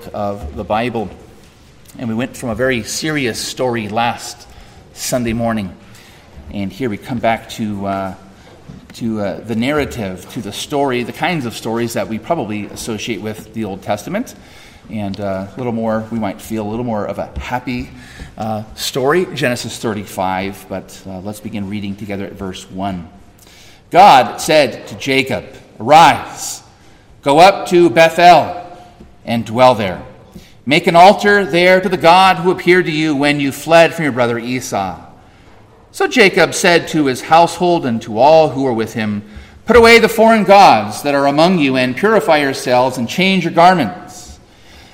book of the Bible. And we went from a very serious story last Sunday morning. And here we come back to, uh, to uh, the narrative, to the story, the kinds of stories that we probably associate with the Old Testament. And uh, a little more, we might feel a little more of a happy uh, story, Genesis 35. But uh, let's begin reading together at verse 1. God said to Jacob, Arise, go up to Bethel and dwell there. Make an altar there to the God who appeared to you when you fled from your brother Esau. So Jacob said to his household and to all who were with him, Put away the foreign gods that are among you, and purify yourselves, and change your garments.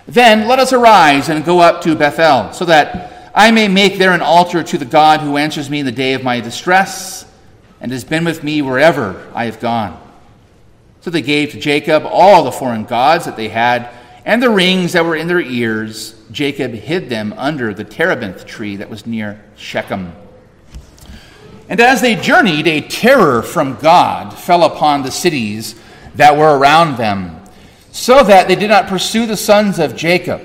Then let us arise and go up to Bethel, so that I may make there an altar to the God who answers me in the day of my distress, and has been with me wherever I have gone. So they gave to Jacob all the foreign gods that they had and the rings that were in their ears, Jacob hid them under the terebinth tree that was near Shechem. And as they journeyed, a terror from God fell upon the cities that were around them, so that they did not pursue the sons of Jacob.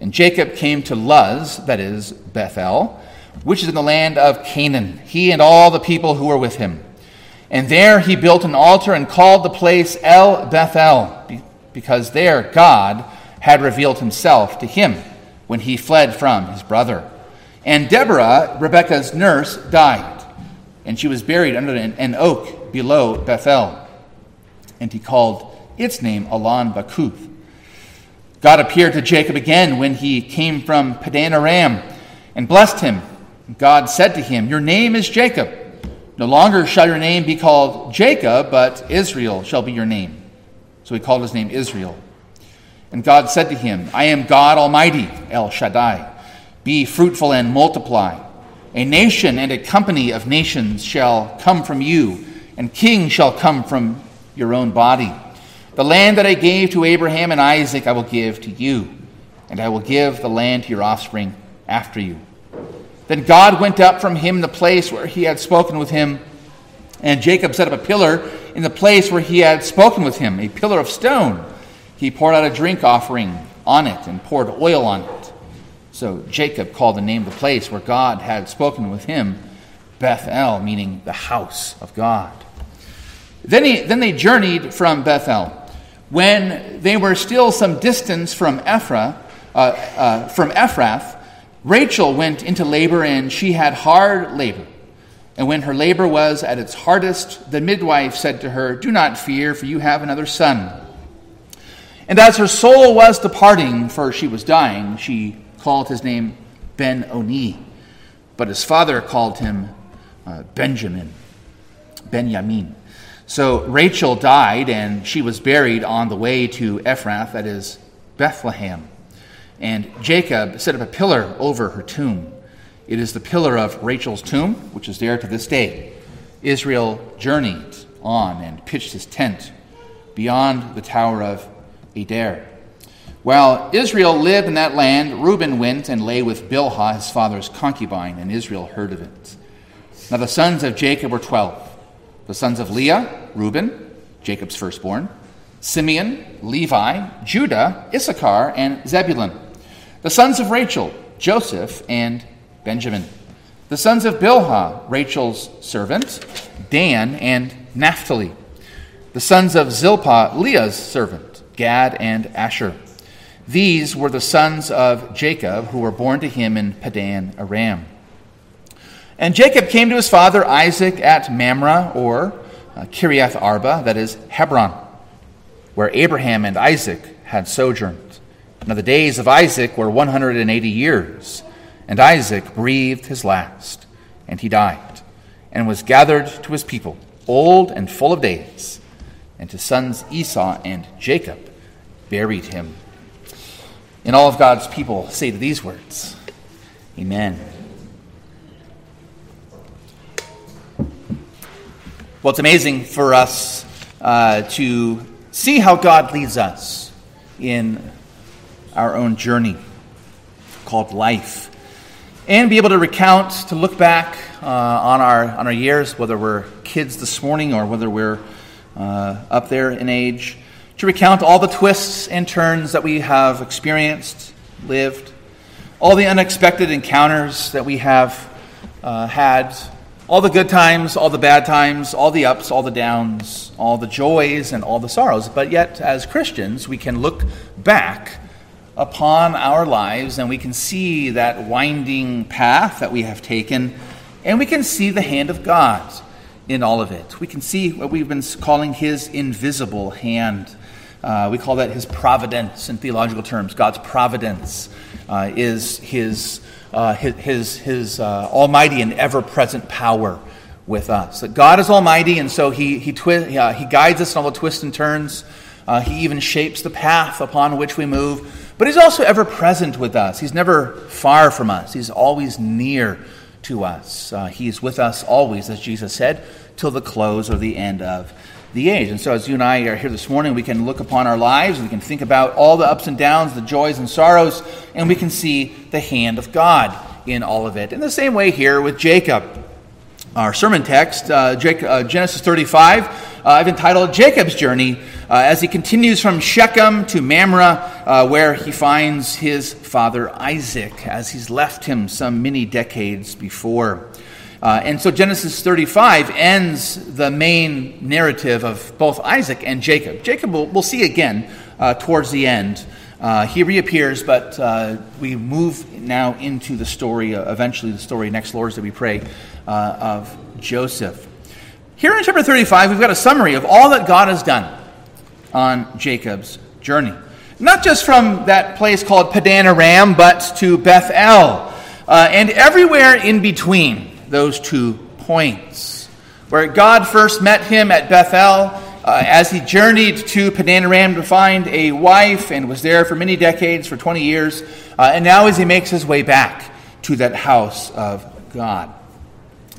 And Jacob came to Luz, that is, Bethel, which is in the land of Canaan, he and all the people who were with him. And there he built an altar and called the place El Bethel, because there God had revealed himself to him when he fled from his brother. And Deborah, Rebekah's nurse, died, and she was buried under an, oak below Bethel. And he called its name Alon Bachuth. God appeared to Jacob again when he came from Padan Aram and blessed him. God said to him, Your name is Jacob. No longer shall your name be called Jacob, but Israel shall be your name. So he called his name Israel. And God said to him, I am God Almighty, El Shaddai. Be fruitful and multiply. A nation and a company of nations shall come from you, and kings shall come from your own body. The land that I gave to Abraham and Isaac I will give to you, and I will give the land to your offspring after you. Then God went up from him the place where he had spoken with him, and Jacob set up a pillar in the place where he had spoken with him, a pillar of stone. He poured out a drink offering on it and poured oil on it. So Jacob called the name of the place where God had spoken with him Bethel, meaning the house of God. Then, he, then they journeyed from Bethel. When they were still some distance from Ephra, uh, uh, from Ephrath, Rachel went into labor and she had hard labor. And when her labor was at its hardest, the midwife said to her, Do not fear, for you have another son. And as her soul was departing, for she was dying, she called his name Ben Oni. But his father called him uh, Benjamin, Benjamin. So Rachel died, and she was buried on the way to Ephrath, that is Bethlehem. And Jacob set up a pillar over her tomb. It is the pillar of Rachel's tomb, which is there to this day. Israel journeyed on and pitched his tent beyond the Tower of Eder. While Israel lived in that land, Reuben went and lay with Bilhah, his father's concubine, and Israel heard of it. Now the sons of Jacob were twelve. The sons of Leah, Reuben, Jacob's firstborn, Simeon, Levi, Judah, Issachar, and Zebulun. The sons of Rachel, Joseph, and Benjamin. The sons of Bilhah, Rachel's servant, Dan and Naphtali. The sons of Zilpah, Leah's servant, Gad and Asher. These were the sons of Jacob who were born to him in Padan Aram. And Jacob came to his father Isaac at Mamre, or uh, Kiriath Arba, that is Hebron, where Abraham and Isaac had sojourned. Now the days of Isaac were 180 years. And Isaac breathed his last, and he died, and was gathered to his people, old and full of days. And his sons Esau and Jacob buried him. And all of God's people say to these words, Amen. Well, it's amazing for us uh, to see how God leads us in our own journey called life and be able to recount, to look back uh, on, our, on our years, whether we're kids this morning or whether we're uh, up there in age, to recount all the twists and turns that we have experienced, lived, all the unexpected encounters that we have uh, had, all the good times, all the bad times, all the ups, all the downs, all the joys, and all the sorrows. But yet, as Christians, we can look back upon our lives and we can see that winding path that we have taken, and we can see the hand of God in all of it. We can see what we've been calling His invisible hand. Uh, we call that His providence in theological terms. God's providence uh, is His uh, his, his, uh, almighty and ever present power with us. That God is almighty, and so he, he, twi- uh, he guides us in all the twists and turns. Uh, he even shapes the path upon which we move. But He's also ever present with us. He's never far from us, He's always near to us. Uh, with us always, as Jesus said, till the close or the end of the age. And so, as you and I are here this morning, we can look upon our lives, we can think about all the ups and downs, the joys and sorrows, and we can see the hand of God in all of it. In the same way, here with Jacob. Our sermon text, uh, uh, Genesis 35, uh, I've entitled Jacob's Journey uh, as he continues from Shechem to Mamre, uh, where he finds his father Isaac as he's left him some many decades before. Uh, and so Genesis 35 ends the main narrative of both Isaac and Jacob. Jacob we'll, we'll see again uh, towards the end. Uh, he reappears, but uh, we move now into the story, eventually the story next Lord's that we pray, of Joseph. Here in chapter 35, we've got a summary of all that God has done on Jacob's journey. Not just from that place called Padan Aram, but to Bethel, and everywhere in between those two points. Where God first met him at Bethel uh, as he journeyed to Padanaram to find a wife and was there for many decades, for 20 years, uh, and now as he makes his way back to that house of God.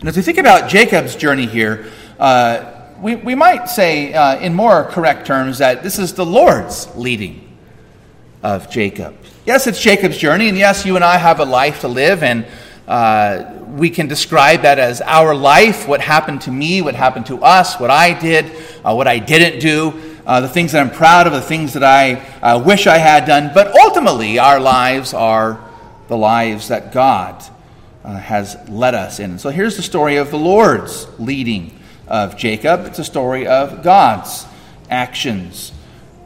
And as we think about Jacob's journey here, uh, we, we might say, uh, in more correct terms, that this is the Lord's leading of Jacob. Yes, it's Jacob's journey, and yes, you and I have a life to live, and uh, we can describe that as our life, what happened to me, what happened to us, what I did, uh, what I didn't do, uh, the things that I'm proud of, the things that I uh, wish I had done. But ultimately, our lives are the lives that God uh, has led us in. So here's the story of the Lord's leading of Jacob. It's a story of God's actions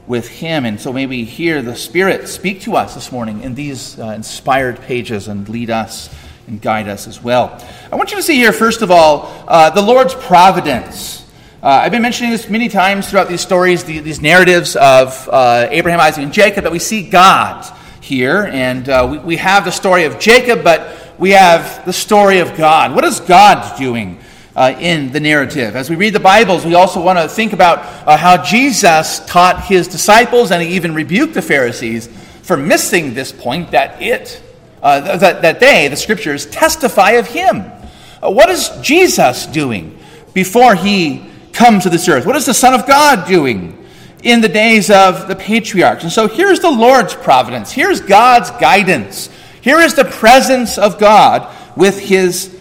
with him. And so maybe hear the Spirit speak to us this morning in these uh, inspired pages and lead us and guide us as well. I want you to see here, first of all, uh, the Lord's providence. Uh, I've been mentioning this many times throughout these stories, the, these narratives of uh, Abraham, Isaac, and Jacob, that we see God here. And uh, we, we have the story of Jacob, but we have the story of God. What is God doing? Uh, in the narrative. As we read the Bibles, we also want to think about uh, how Jesus taught his disciples and he even rebuked the Pharisees for missing this point that it uh, that, that they, the scriptures, testify of him. Uh, what is Jesus doing before he comes to this earth? What is the Son of God doing in the days of the patriarchs? And so here's the Lord's providence. Here's God's guidance. Here is the presence of God with his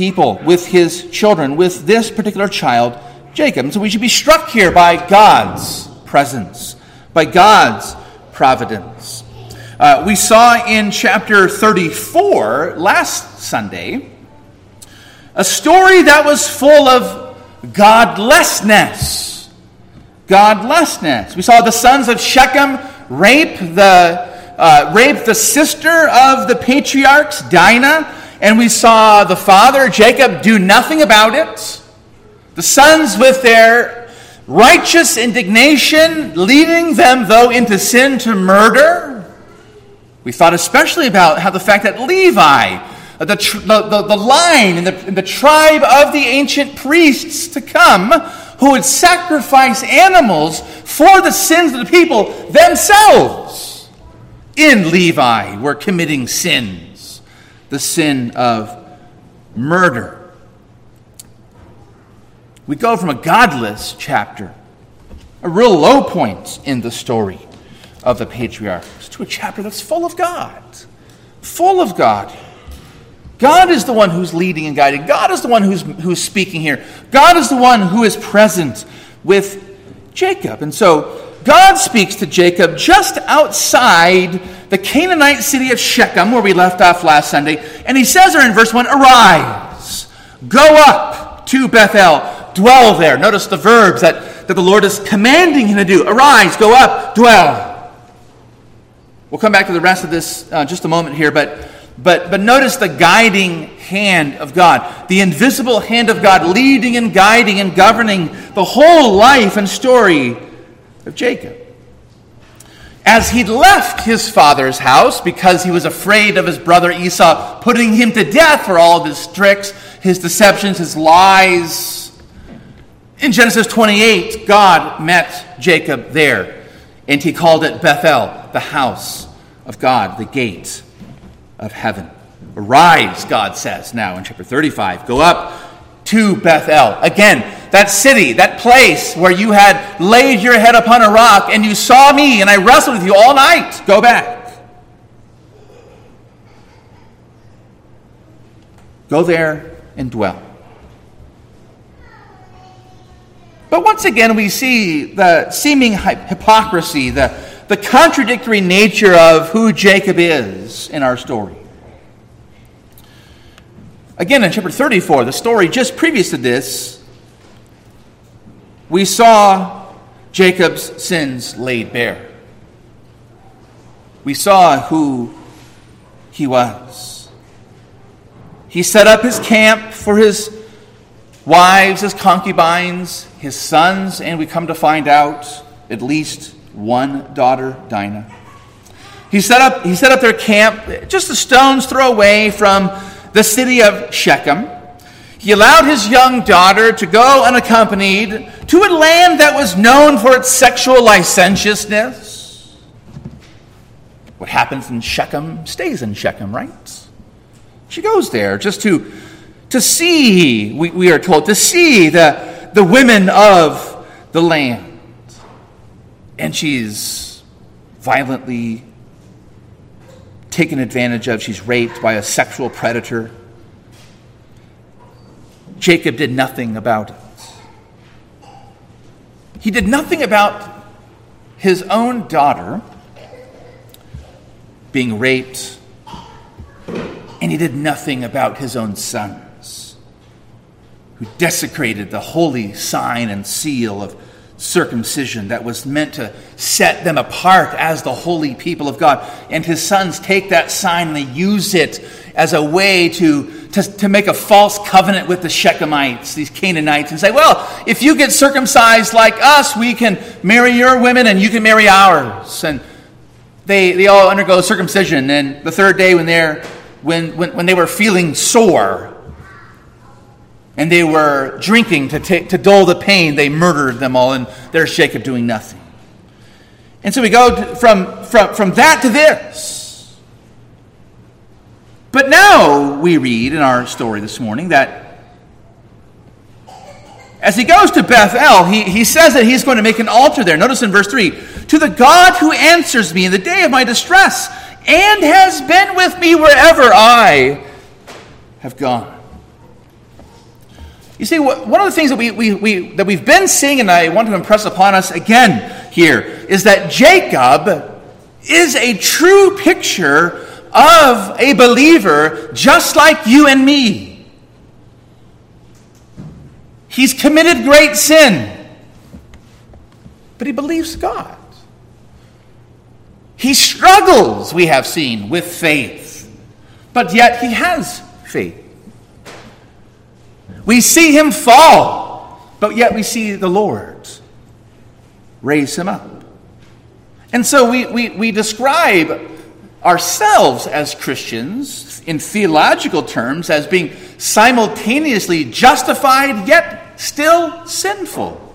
people, with his children, with this particular child, Jacob. And so we should be struck here by God's presence, by God's providence. Uh, we saw in chapter 34 last Sunday a story that was full of godlessness. Godlessness. We saw the sons of Shechem rape the, uh, rape the sister of the patriarchs, Dinah, and we saw the father, Jacob, do nothing about it. The sons, with their righteous indignation, leading them, though, into sin to murder. We thought especially about how the fact that Levi, the, the, the, line in the, the tribe of the ancient priests to come, who would sacrifice animals for the sins of the people themselves, in Levi were committing sins, the sin of murder. We go from a godless chapter, a real low point in the story of the patriarchs to a chapter that's full of God. Full of God. God is the one who's leading and guiding. God is the one who's, who's speaking here. God is the one who is present with Jacob. And so God speaks to Jacob just outside the Canaanite city of Shechem, where we left off last Sunday. And he says there in verse 1 Arise, go up to Bethel, dwell there. Notice the verbs that, that the Lord is commanding him to do Arise, go up, dwell. We'll come back to the rest of this uh, just a moment here, but, but, but notice the guiding hand of God, the invisible hand of God leading and guiding and governing the whole life and story of Jacob. As he'd left his father's house because he was afraid of his brother Esau putting him to death for all of his tricks, his deceptions, his lies, in Genesis 28, God met Jacob there, and he called it Bethel the house of God, the gate of heaven. Arise, God says now in chapter 35. Go up to Bethel. Again, that city, that place where you had laid your head upon a rock and you saw me and I wrestled with you all night. Go back. Go there and dwell. But once again, we see the seeming hypocrisy, the, the contradictory nature of who Jacob is in our story. Again, in chapter 34, the story just previous to this, we saw Jacob's sins laid bare. We saw who he was. He set up his camp for his wives, his concubines, his sons, and we come to find out at least one daughter, Dinah. He set up, he set up their camp just a stone's throw away from the city of Shechem. He allowed his young daughter to go unaccompanied to a land that was known for its sexual licentiousness. What happens in Shechem stays in Shechem, right? She goes there just to, to see, we, we are told, to see the, the women of the land and she's violently taken advantage of. She's raped by a sexual predator. Jacob did nothing about it. He did nothing about his own daughter being raped, and he did nothing about his own sons, who desecrated the holy sign and seal of circumcision that was meant to set them apart as the holy people of God. And his sons take that sign and they use it as a way to, to, to make a false covenant with the Shechemites, these Canaanites, and say, well, if you get circumcised like us, we can marry your women and you can marry ours. And they, they all undergo circumcision. And the third day, when, they're, when, when, when they were feeling sore, and they were drinking to, take, to dull the pain. They murdered them all, and there's Jacob doing nothing. And so we go from, from, from that to this. But now we read in our story this morning that as he goes to Bethel, he, he says that he's going to make an altar there. Notice in verse 3 To the God who answers me in the day of my distress and has been with me wherever I have gone. You see, one of the things that, we, we, we, that we've been seeing, and I want to impress upon us again here, is that Jacob is a true picture of a believer just like you and me. He's committed great sin, but he believes God. He struggles, we have seen, with faith, but yet he has faith. We see him fall, but yet we see the Lord raise him up. And so we, we, we describe ourselves as Christians in theological terms as being simultaneously justified yet still sinful.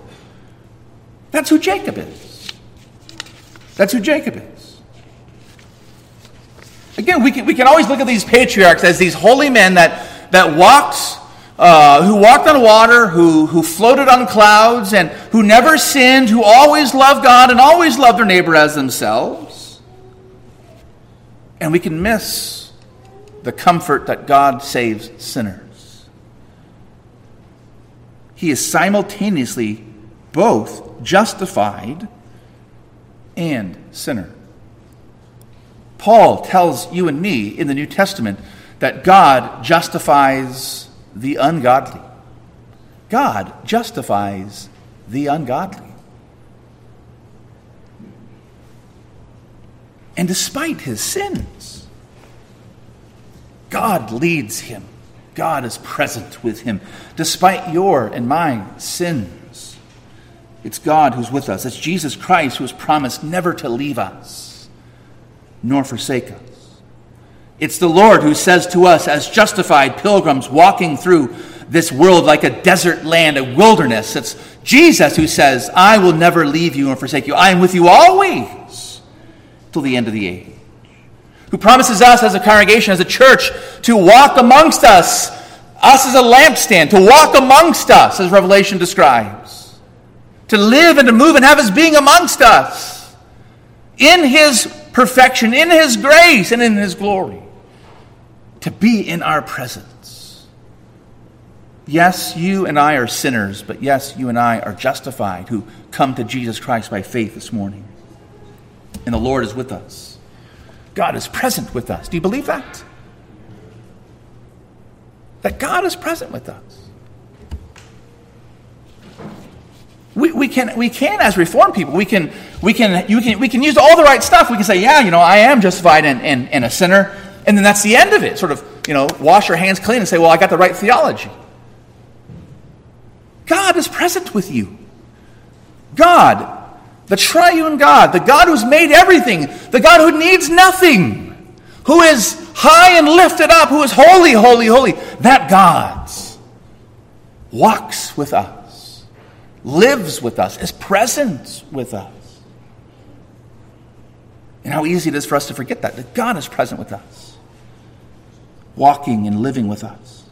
That's who Jacob is. That's who Jacob is. Again, we can, we can always look at these patriarchs as these holy men that, that walked uh, who walked on water, who, who floated on clouds, and who never sinned, who always loved God and always loved their neighbor as themselves. And we can miss the comfort that God saves sinners. He is simultaneously both justified and sinner. Paul tells you and me in the New Testament that God justifies the ungodly. God justifies the ungodly. And despite his sins, God leads him. God is present with him. Despite your and my sins, it's God who's with us. It's Jesus Christ who has promised never to leave us nor forsake us. It's the Lord who says to us, as justified pilgrims walking through this world like a desert land, a wilderness, it's Jesus who says, I will never leave you nor forsake you. I am with you always till the end of the age. Who promises us as a congregation, as a church, to walk amongst us, us as a lampstand, to walk amongst us, as Revelation describes, to live and to move and have his being amongst us in his perfection, in his grace, and in his glory, to be in our presence. Yes, you and I are sinners, but yes, you and I are justified who come to Jesus Christ by faith this morning. And the Lord is with us. God is present with us. Do you believe that? That God is present with us. We, we, can, we can, as Reformed people, we can, we, can, you can, we can use all the right stuff. We can say, yeah, you know, I am justified and, and, and a sinner. And then that's the end of it. Sort of, you know, wash your hands clean and say, well, I got the right theology. God is present with you. God the triune God, the God who's made everything, the God who needs nothing, who is high and lifted up, who is holy, holy, holy, that God walks with us, lives with us, is present with us. And how easy it is for us to forget that, that God is present with us, walking and living with us.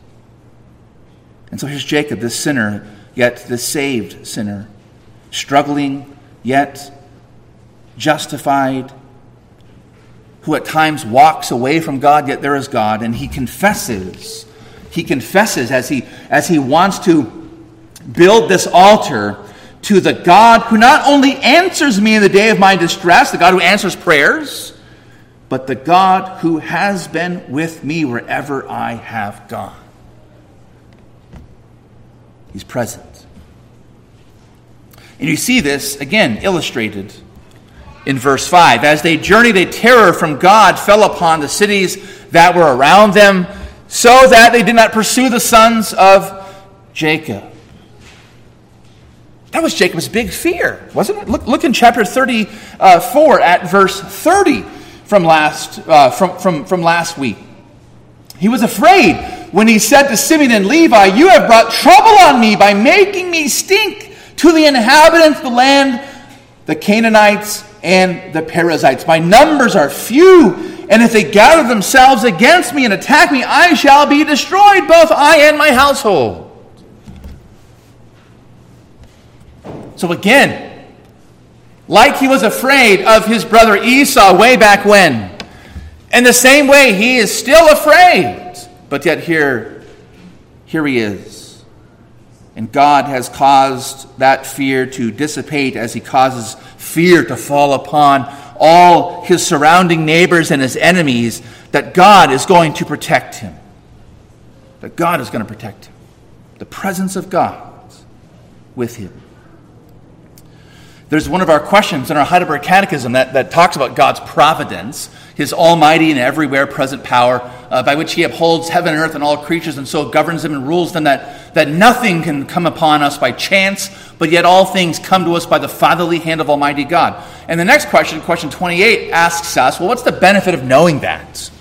And so here's Jacob, this sinner, yet the saved sinner, struggling yet justified, who at times walks away from God, yet there is God, and he confesses. He confesses as he, as he wants to build this altar to the God who not only answers me in the day of my distress, the God who answers prayers, but the God who has been with me wherever I have gone. He's present. And you see this, again, illustrated in verse 5. As they journeyed, a terror from God fell upon the cities that were around them, so that they did not pursue the sons of Jacob. That was Jacob's big fear, wasn't it? Look, look in chapter 34 uh, at verse 30 from last, uh, from, from, from last week. He was afraid when he said to Simeon and Levi, You have brought trouble on me by making me stink to the inhabitants of the land, the Canaanites and the Perizzites. My numbers are few, and if they gather themselves against me and attack me, I shall be destroyed, both I and my household. So again, like he was afraid of his brother Esau way back when, in the same way he is still afraid, but yet here, here he is and God has caused that fear to dissipate as He causes fear to fall upon all His surrounding neighbors and His enemies, that God is going to protect him. That God is going to protect him. The presence of God with him. There's one of our questions in our Heidelberg Catechism that, that talks about God's providence, his almighty and everywhere present power, uh, by which he upholds heaven and earth and all creatures, and so governs them and rules them, that, that nothing can come upon us by chance, but yet all things come to us by the fatherly hand of Almighty God. And the next question, question 28, asks us well, what's the benefit of knowing that?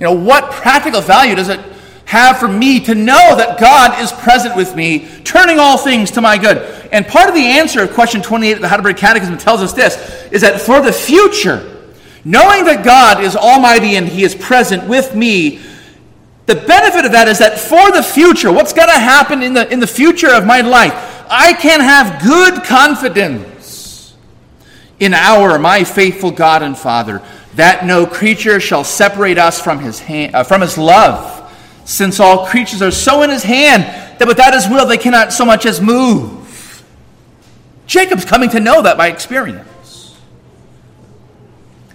You know, what practical value does it have for me to know that God is present with me, turning all things to my good? And part of the answer of question 28 of the Heidelberg Catechism tells us this is that for the future, knowing that God is almighty and he is present with me, the benefit of that is that for the future, what's going to happen in the, in the future of my life, I can have good confidence in our, my faithful God and Father, that no creature shall separate us from his, hand, uh, from his love since all creatures are so in his hand that without his will they cannot so much as move. Jacob's coming to know that by experience.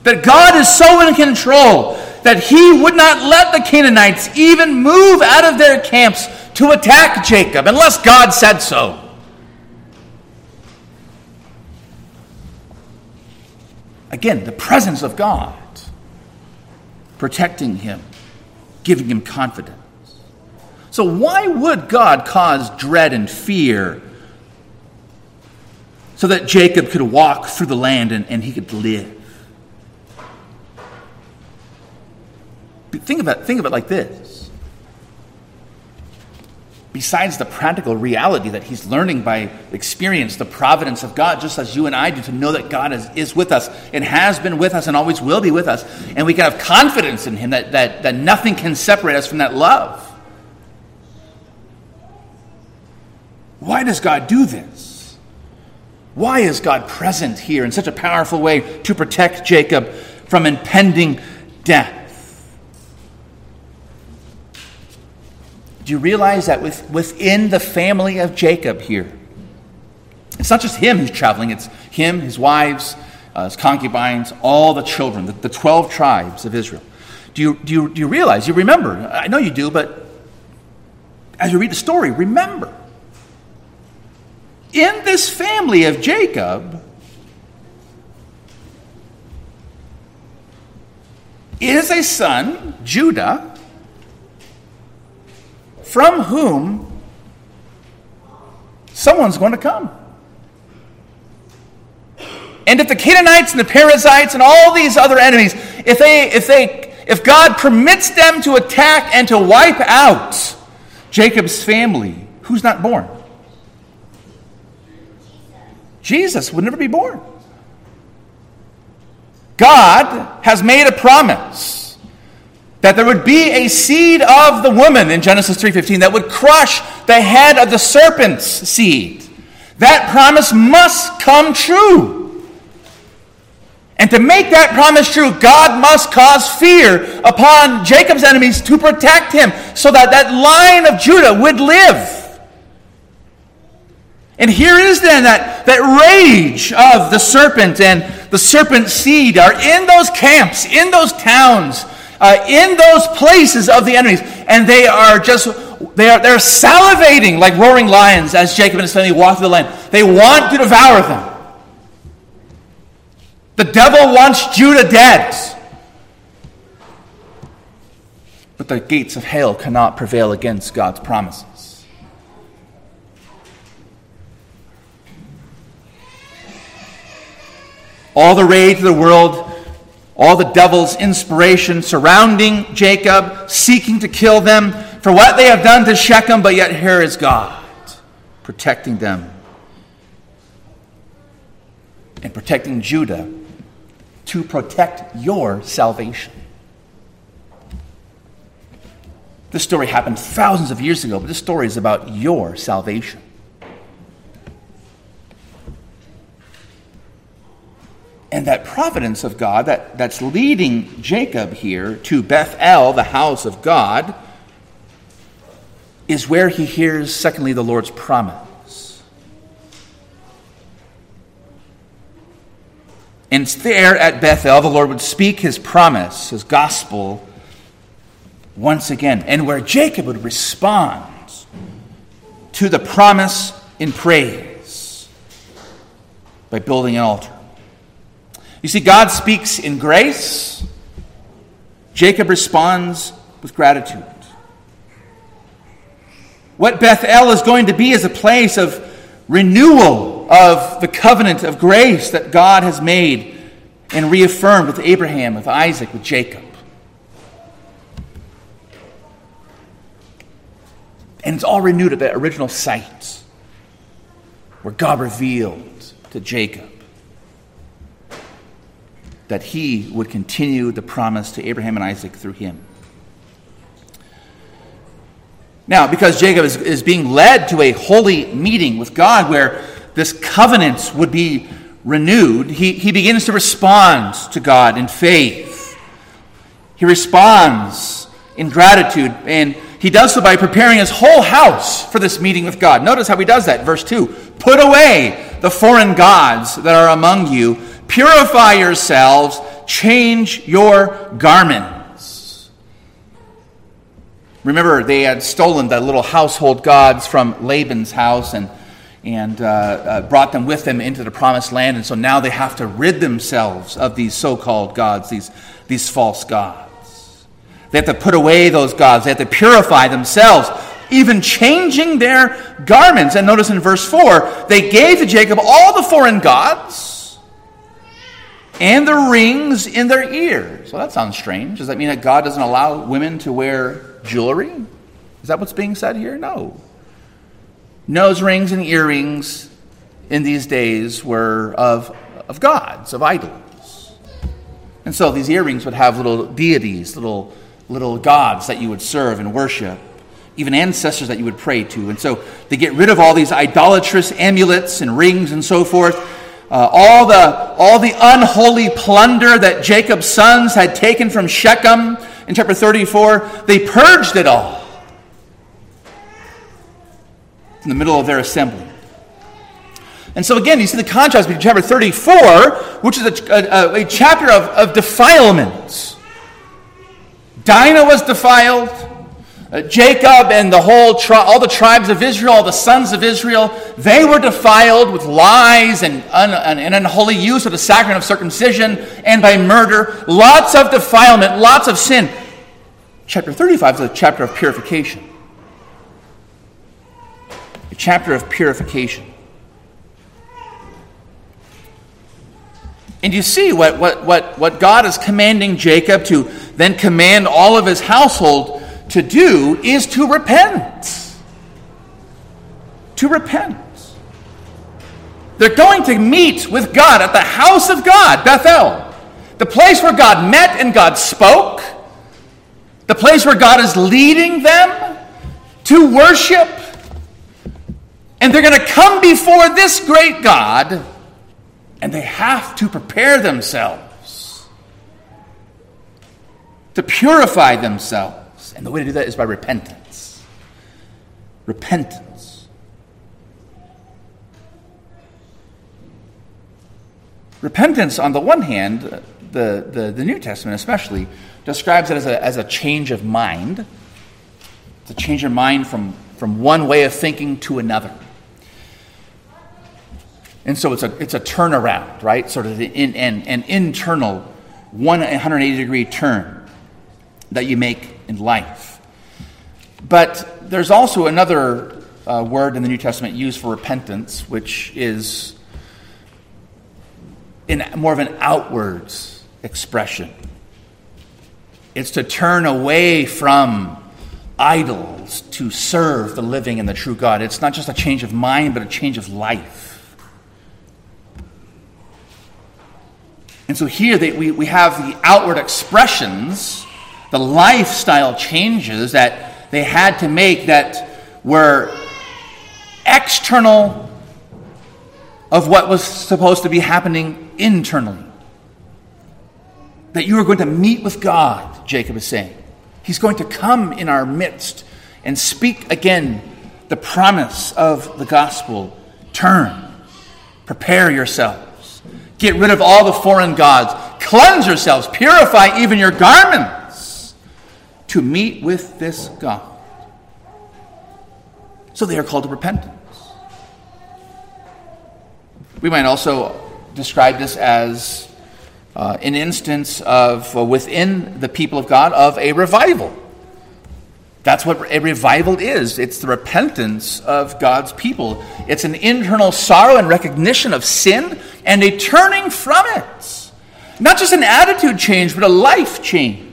That God is so in control that he would not let the Canaanites even move out of their camps to attack Jacob unless God said so. Again, the presence of God protecting him, giving him confidence. So, why would God cause dread and fear so that Jacob could walk through the land and, and he could live? Think of it, think of it like this. Besides the practical reality that he's learning by experience, the providence of God, just as you and I do, to know that God is, is with us and has been with us and always will be with us. And we can have confidence in him that, that, that nothing can separate us from that love. Why does God do this? Why is God present here in such a powerful way to protect Jacob from impending death? Do you realize that with, within the family of Jacob here, it's not just him who's traveling, it's him, his wives, uh, his concubines, all the children, the, the 12 tribes of Israel. Do you, do, you, do you realize? You remember? I know you do, but as you read the story, remember. In this family of Jacob is a son, Judah, from whom someone's going to come. And if the Canaanites and the Perizzites and all these other enemies, if they, if they, if God permits them to attack and to wipe out Jacob's family, who's not born? Jesus would never be born. God has made a promise that there would be a seed of the woman in Genesis 3:15 that would crush the head of the serpent's seed. That promise must come true. And to make that promise true, God must cause fear upon Jacob's enemies to protect him so that that line of Judah would live. And here is then that, that rage of the serpent and the serpent seed are in those camps, in those towns, uh, in those places of the enemies, and they are just they are they're salivating like roaring lions as Jacob and his family walk through the land. They want to devour them. The devil wants Judah dead. But the gates of hell cannot prevail against God's promises. All the rage of the world all the devil's inspiration surrounding Jacob, seeking to kill them for what they have done to Shechem, but yet here is God protecting them and protecting Judah to protect your salvation. This story happened thousands of years ago, but this story is about your salvation. And that providence of God that, that's leading Jacob here to Bethel, the house of God, is where he hears, secondly, the Lord's promise. And there at Bethel, the Lord would speak his promise, his gospel, once again, and where Jacob would respond to the promise in praise by building an altar. You see, God speaks in grace. Jacob responds with gratitude. What Bethel is going to be is a place of renewal of the covenant of grace that God has made and reaffirmed with Abraham, with Isaac, with Jacob. And it's all renewed at that original site where God revealed to Jacob that he would continue the promise to Abraham and Isaac through him. Now, because Jacob is, is being led to a holy meeting with God where this covenant would be renewed, he, he begins to respond to God in faith. He responds in gratitude, and he does so by preparing his whole house for this meeting with God. Notice how he does that. Verse 2 Put away the foreign gods that are among you Purify yourselves, change your garments. Remember, they had stolen the little household gods from Laban's house and, and uh, uh, brought them with them into the promised land. And so now they have to rid themselves of these so called gods, these, these false gods. They have to put away those gods, they have to purify themselves even changing their garments. And notice in verse 4 they gave to Jacob all the foreign gods and the rings in their ears. Well, that sounds strange. Does that mean that God doesn't allow women to wear jewelry? Is that what's being said here? No. Nose rings and earrings in these days were of, of gods, of idols. And so these earrings would have little deities, little, little gods that you would serve and worship even ancestors that you would pray to. And so they get rid of all these idolatrous amulets and rings and so forth. Uh, all, the, all the unholy plunder that Jacob's sons had taken from Shechem in chapter 34, they purged it all in the middle of their assembly. And so, again, you see the contrast between chapter 34, which is a, a, a chapter of, of defilements. Dinah was defiled. Uh, Jacob and the whole tri- all the tribes of Israel, all the sons of Israel, they were defiled with lies and, un- unholy use of the sacrament of circumcision and by murder. Lots of defilement, lots of sin. Chapter 35 is a chapter of purification. A chapter of purification. And you see what, what, what, what God is commanding Jacob to then command all of his household to do is to repent. To repent. They're going to meet with God at the house of God, Bethel, the place where God met and God spoke, the place where God is leading them to worship. And they're going to come before this great God, and they have to prepare themselves to purify themselves and the way to do that is by repentance. Repentance. Repentance, on the one hand, the, the, the New Testament especially, describes it as a, as a change of mind. A change of mind from, from one way of thinking to another. And so it's a, it's a turnaround, right? Sort of an, an internal 180 degree turn that you make in life. But there's also another uh, word in the New Testament used for repentance, which is in more of an outwards expression. It's to turn away from idols to serve the living and the true God. It's not just a change of mind, but a change of life. And so here they, we, we have the outward expressions the lifestyle changes that they had to make that were external of what was supposed to be happening internally. That you are going to meet with God, Jacob is saying. He's going to come in our midst and speak again the promise of the gospel. Turn, prepare yourselves, get rid of all the foreign gods, cleanse yourselves, purify even your garments to meet with this God. So they are called to repentance. We might also describe this as uh, an instance of uh, within the people of God of a revival. That's what a revival is. It's the repentance of God's people. It's an internal sorrow and recognition of sin and a turning from it. Not just an attitude change, but a life change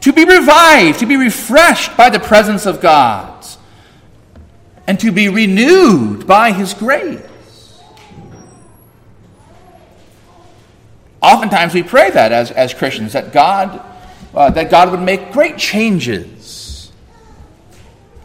to be revived, to be refreshed by the presence of God, and to be renewed by His grace. Oftentimes we pray that as, as Christians, that God, uh, that God would make great changes.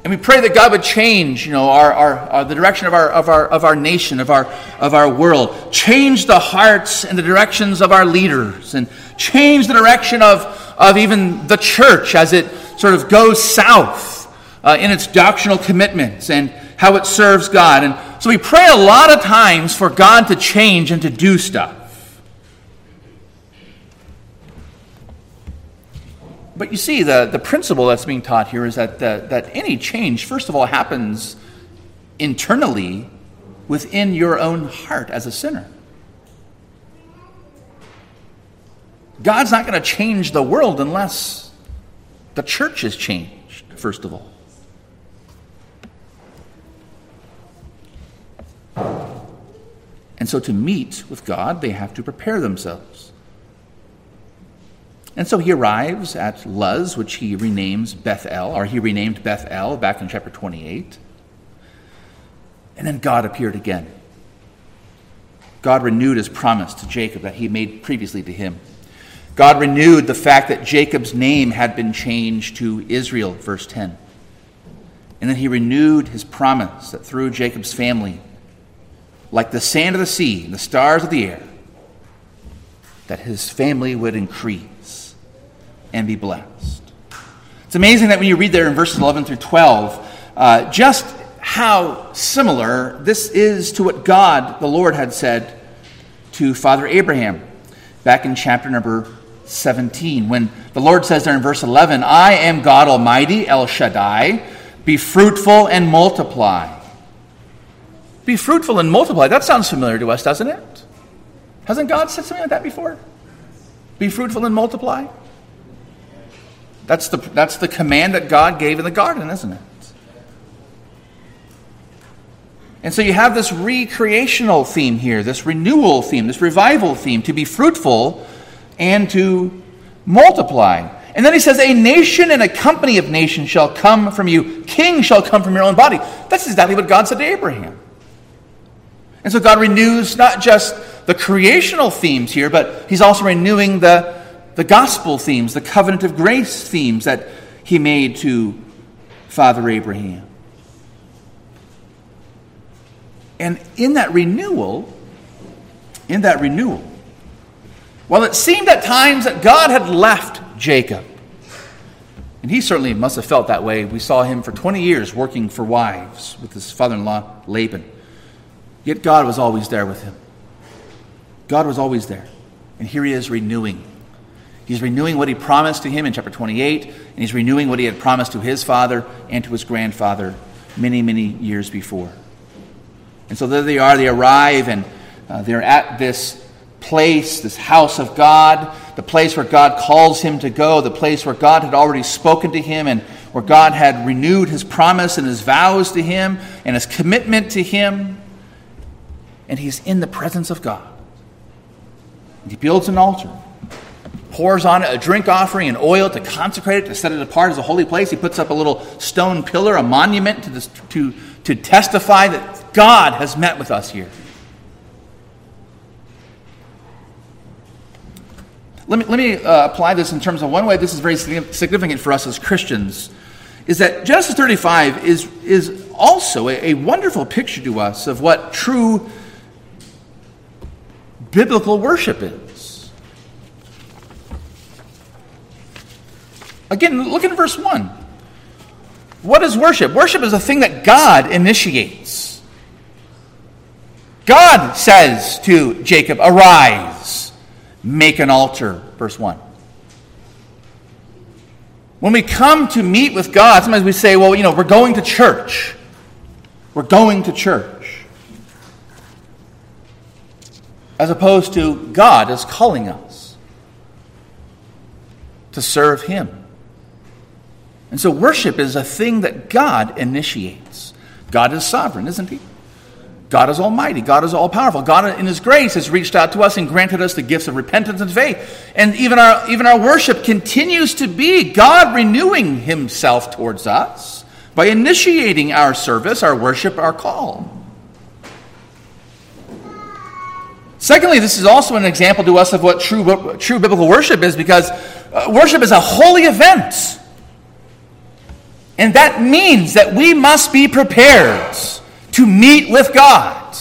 And we pray that God would change, you know, our, our, uh, the direction of our, of, our, of our nation, of our, of our world. Change the hearts and the directions of our leaders. And change the direction of, of even the church as it sort of goes south uh, in its doctrinal commitments and how it serves God. And so we pray a lot of times for God to change and to do stuff. But you see, the, the principle that's being taught here is that, the, that any change, first of all, happens internally within your own heart as a sinner. God's not going to change the world unless the church is changed, first of all. And so to meet with God, they have to prepare themselves. And so he arrives at Luz, which he renames Bethel, or he renamed Bethel back in chapter 28. And then God appeared again. God renewed his promise to Jacob that he made previously to him. God renewed the fact that Jacob's name had been changed to Israel, verse 10. And then he renewed his promise that through Jacob's family, like the sand of the sea and the stars of the air, that his family would increase and be blessed. It's amazing that when you read there in verses 11 through 12, uh, just how similar this is to what God, the Lord, had said to Father Abraham back in chapter number 17, when the Lord says there in verse 11, I am God Almighty, El Shaddai, be fruitful and multiply. Be fruitful and multiply. That sounds familiar to us, doesn't it? Hasn't God said something like that before? Be fruitful and multiply? That's the, that's the command that God gave in the garden, isn't it? And so you have this recreational theme here, this renewal theme, this revival theme, to be fruitful and to multiply. And then he says, A nation and a company of nations shall come from you, kings shall come from your own body. That's exactly what God said to Abraham. And so God renews not just the creational themes here, but he's also renewing the the gospel themes, the covenant of grace themes that he made to Father Abraham. And in that renewal, in that renewal, while it seemed at times that God had left Jacob, and he certainly must have felt that way. We saw him for 20 years working for wives with his father in law, Laban. Yet God was always there with him. God was always there. And here he is renewing He's renewing what he promised to him in chapter 28, and he's renewing what he had promised to his father and to his grandfather many, many years before. And so there they are, they arrive, and uh, they're at this place, this house of God, the place where God calls him to go, the place where God had already spoken to him, and where God had renewed his promise and his vows to him and his commitment to him. And he's in the presence of God. And he builds an altar pours on it a drink offering and oil to consecrate it, to set it apart as a holy place. He puts up a little stone pillar, a monument to, this, to, to testify that God has met with us here. Let me, let me uh, apply this in terms of one way this is very significant for us as Christians is that Genesis 35 is, is also a, a wonderful picture to us of what true biblical worship is. Again, look at verse 1. What is worship? Worship is a thing that God initiates. God says to Jacob, Arise, make an altar. Verse 1. When we come to meet with God, sometimes we say, Well, you know, we're going to church. We're going to church. As opposed to God is calling us to serve Him. And so worship is a thing that God initiates. God is sovereign, isn't He? God is almighty. God is all powerful. God, in His grace, has reached out to us and granted us the gifts of repentance and faith. And even our, even our worship continues to be God renewing Himself towards us by initiating our service, our worship, our call. Secondly, this is also an example to us of what true, true biblical worship is because uh, worship is a holy event. And that means that we must be prepared to meet with God.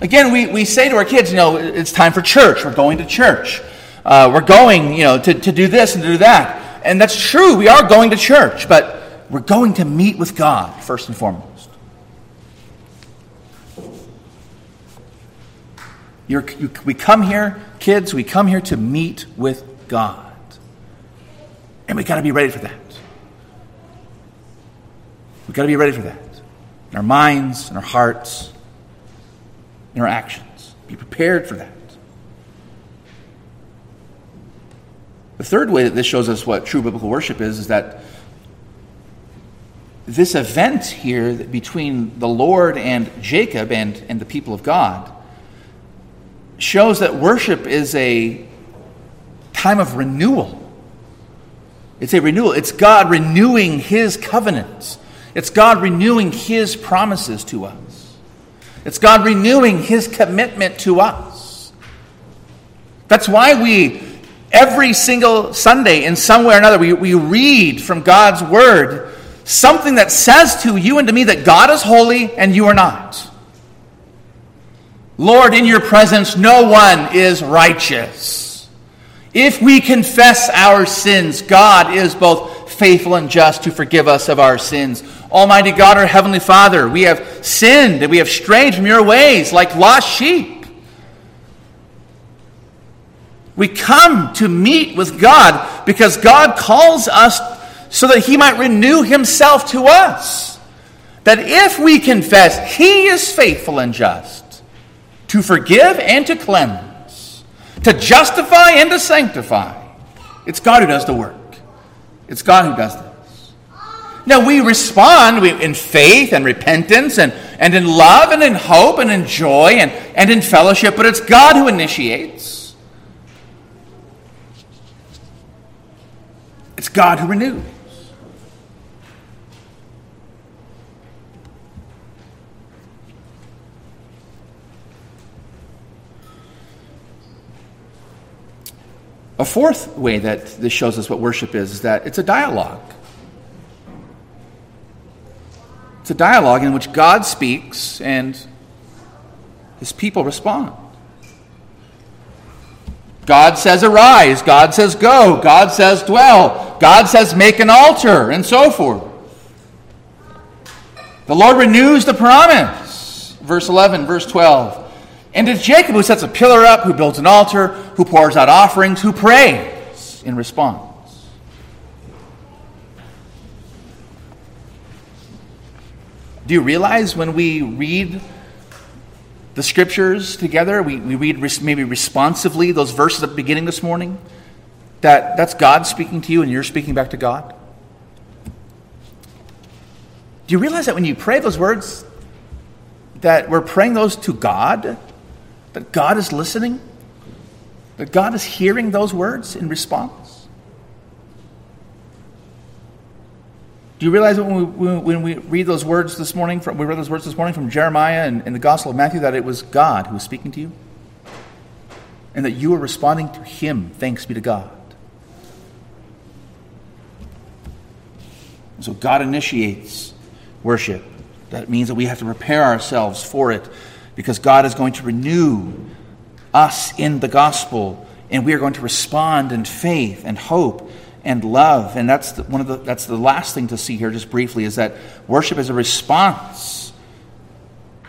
Again, we, we say to our kids, you know, it's time for church. We're going to church. Uh, we're going, you know, to, to do this and to do that. And that's true. We are going to church, but we're going to meet with God first and foremost. You, we come here, kids, we come here to meet with God. And we got to be ready for that. We've got to be ready for that in our minds, in our hearts, in our actions. Be prepared for that. The third way that this shows us what true biblical worship is is that this event here between the Lord and Jacob and, and the people of God shows that worship is a time of renewal. It's a renewal. It's God renewing his covenants. It's God renewing his promises to us. It's God renewing his commitment to us. That's why we Every single Sunday, in some way or another, we, we read from God's Word something that says to you and to me that God is holy and you are not. Lord, in your presence, no one is righteous. If we confess our sins, God is both faithful and just to forgive us of our sins. Almighty God, our Heavenly Father, we have sinned and we have strayed from your ways like lost sheep. We come to meet with God because God calls us so that He might renew Himself to us. That if we confess, He is faithful and just to forgive and to cleanse, to justify and to sanctify. It's God who does the work, it's God who does this. Now we respond in faith and repentance and, and in love and in hope and in joy and, and in fellowship, but it's God who initiates. It's God who renews. A fourth way that this shows us what worship is is that it's a dialogue. It's a dialogue in which God speaks and his people respond. God says arise, God says go, God says dwell, God says make an altar, and so forth. The Lord renews the promise. Verse 11, verse 12. And it's Jacob who sets a pillar up, who builds an altar, who pours out offerings, who prays in response. Do you realize when we read the scriptures together. We, we read res- maybe responsively those verses at the beginning this morning. That, that's God speaking to you and you're speaking back to God. Do you realize that when you pray those words, that we're praying those to God? That God is listening? That God is hearing those words in response? Do you realize when we, when we read those words this morning, from, we read those words this morning from Jeremiah and in the Gospel of Matthew, that it was God who was speaking to you? And that you are responding to Him, thanks be to God. So God initiates worship. That means that we have to prepare ourselves for it because God is going to renew us in the gospel and we are going to respond in faith and hope and love. And that's the, one of the that's the last thing to see here, just briefly, is that worship is a response.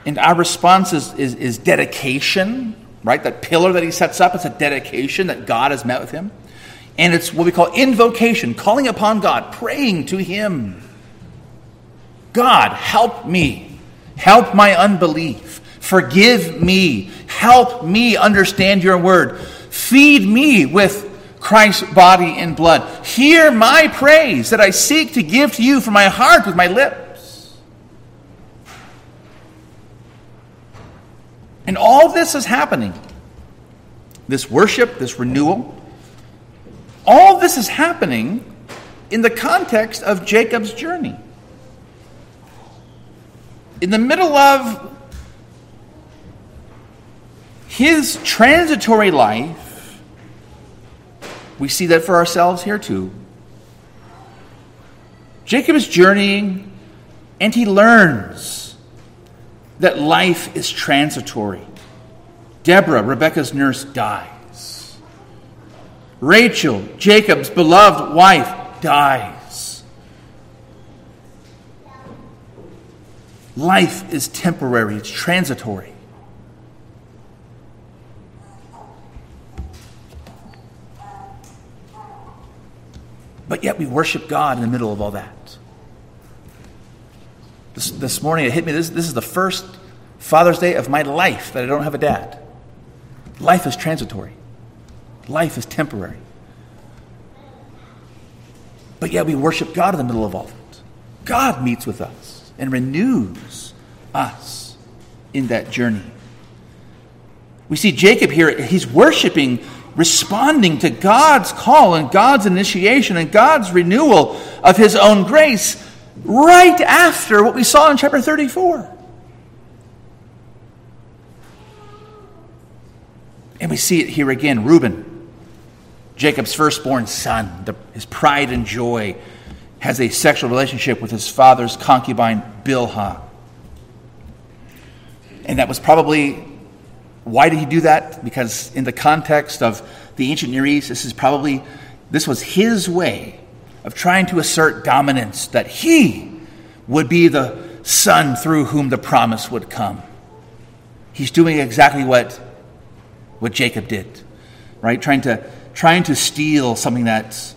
And our response is, is, is dedication, right? That pillar that he sets up, it's a dedication that God has met with him. And it's what we call invocation, calling upon God, praying to him. God, help me. Help my unbelief. Forgive me. Help me understand your word. Feed me with Christ's body and blood. Hear my praise that I seek to give to you from my heart with my lips. And all this is happening this worship, this renewal, all this is happening in the context of Jacob's journey. In the middle of his transitory life, we see that for ourselves here too. Jacob is journeying and he learns that life is transitory. Deborah, Rebecca's nurse, dies. Rachel, Jacob's beloved wife, dies. Life is temporary, it's transitory. But yet we worship God in the middle of all that. This, this morning it hit me this, this is the first Father's Day of my life that I don't have a dad. Life is transitory, life is temporary. But yet we worship God in the middle of all that. God meets with us and renews us in that journey. We see Jacob here, he's worshiping, responding to God's call and God's initiation and God's renewal of his own grace right after what we saw in chapter 34. And we see it here again Reuben, Jacob's firstborn son, the, his pride and joy, has a sexual relationship with his father's concubine, Bilhah. And that was probably, why did he do that? Because in the context of the ancient Near East, this is probably, this was his way of trying to assert dominance, that he would be the son through whom the promise would come. He's doing exactly what what Jacob did, right? Trying to, trying to steal something that's,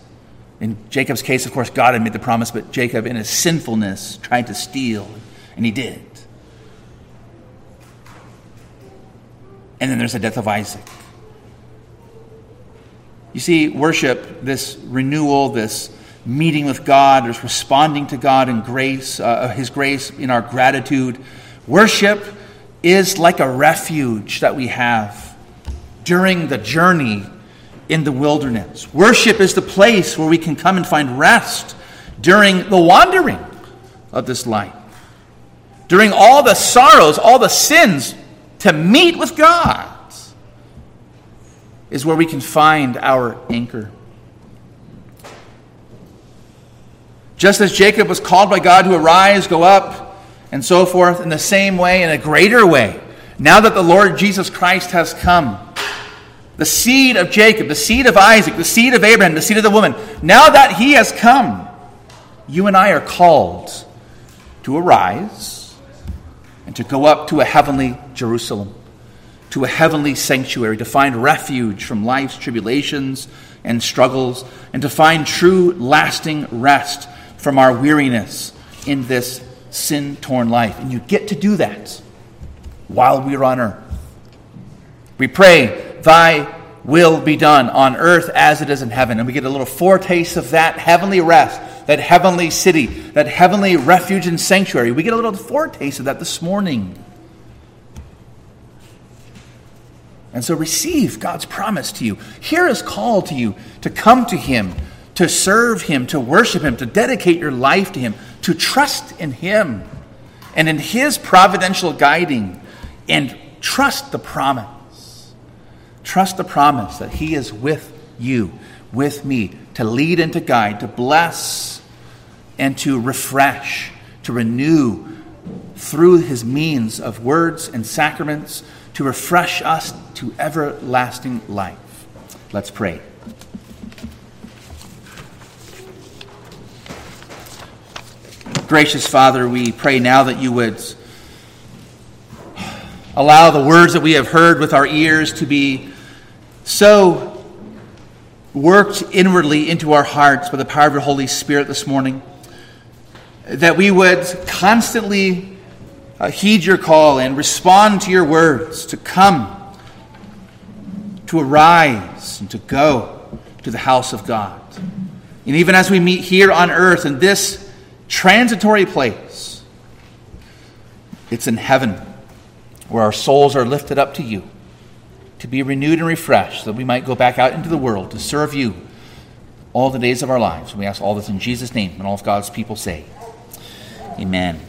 in Jacob's case, of course, God had made the promise, but Jacob, in his sinfulness, tried to steal, and he did. And then there's the death of Isaac. You see, worship, this renewal, this meeting with God, this responding to God in grace, uh, His grace in our gratitude. Worship is like a refuge that we have during the journey in the wilderness. Worship is the place where we can come and find rest during the wandering of this life. During all the sorrows, all the sins, to meet with God is where we can find our anchor. Just as Jacob was called by God to arise, go up, and so forth, in the same way, in a greater way, now that the Lord Jesus Christ has come, the seed of Jacob, the seed of Isaac, the seed of Abraham, the seed of the woman. Now that he has come, you and I are called to arise to go up to a heavenly Jerusalem, to a heavenly sanctuary, to find refuge from life's tribulations and struggles, and to find true, lasting rest from our weariness in this sin torn life. And you get to do that while we are on earth. We pray Thy will be done on earth as it is in heaven. And we get a little foretaste of that heavenly rest, that heavenly city, that heavenly refuge and sanctuary. We get a little foretaste of that this morning. And so receive God's promise to you. Hear his call to you to come to him, to serve him, to worship him, to dedicate your life to him, to trust in him and in his providential guiding, and trust the promise Trust the promise that He is with you, with me, to lead and to guide, to bless and to refresh, to renew through His means of words and sacraments, to refresh us to everlasting life. Let's pray. Gracious Father, we pray now that you would allow the words that we have heard with our ears to be so worked inwardly into our hearts by the power of your Holy Spirit this morning that we would constantly uh, heed your call and respond to your words to come, to arise, and to go to the house of God. And even as we meet here on earth in this transitory place, it's in heaven where our souls are lifted up to you to be renewed and refreshed, so that we might go back out into the world to serve you all the days of our lives. We ask all this in Jesus' name, and all of God's people say, Amen.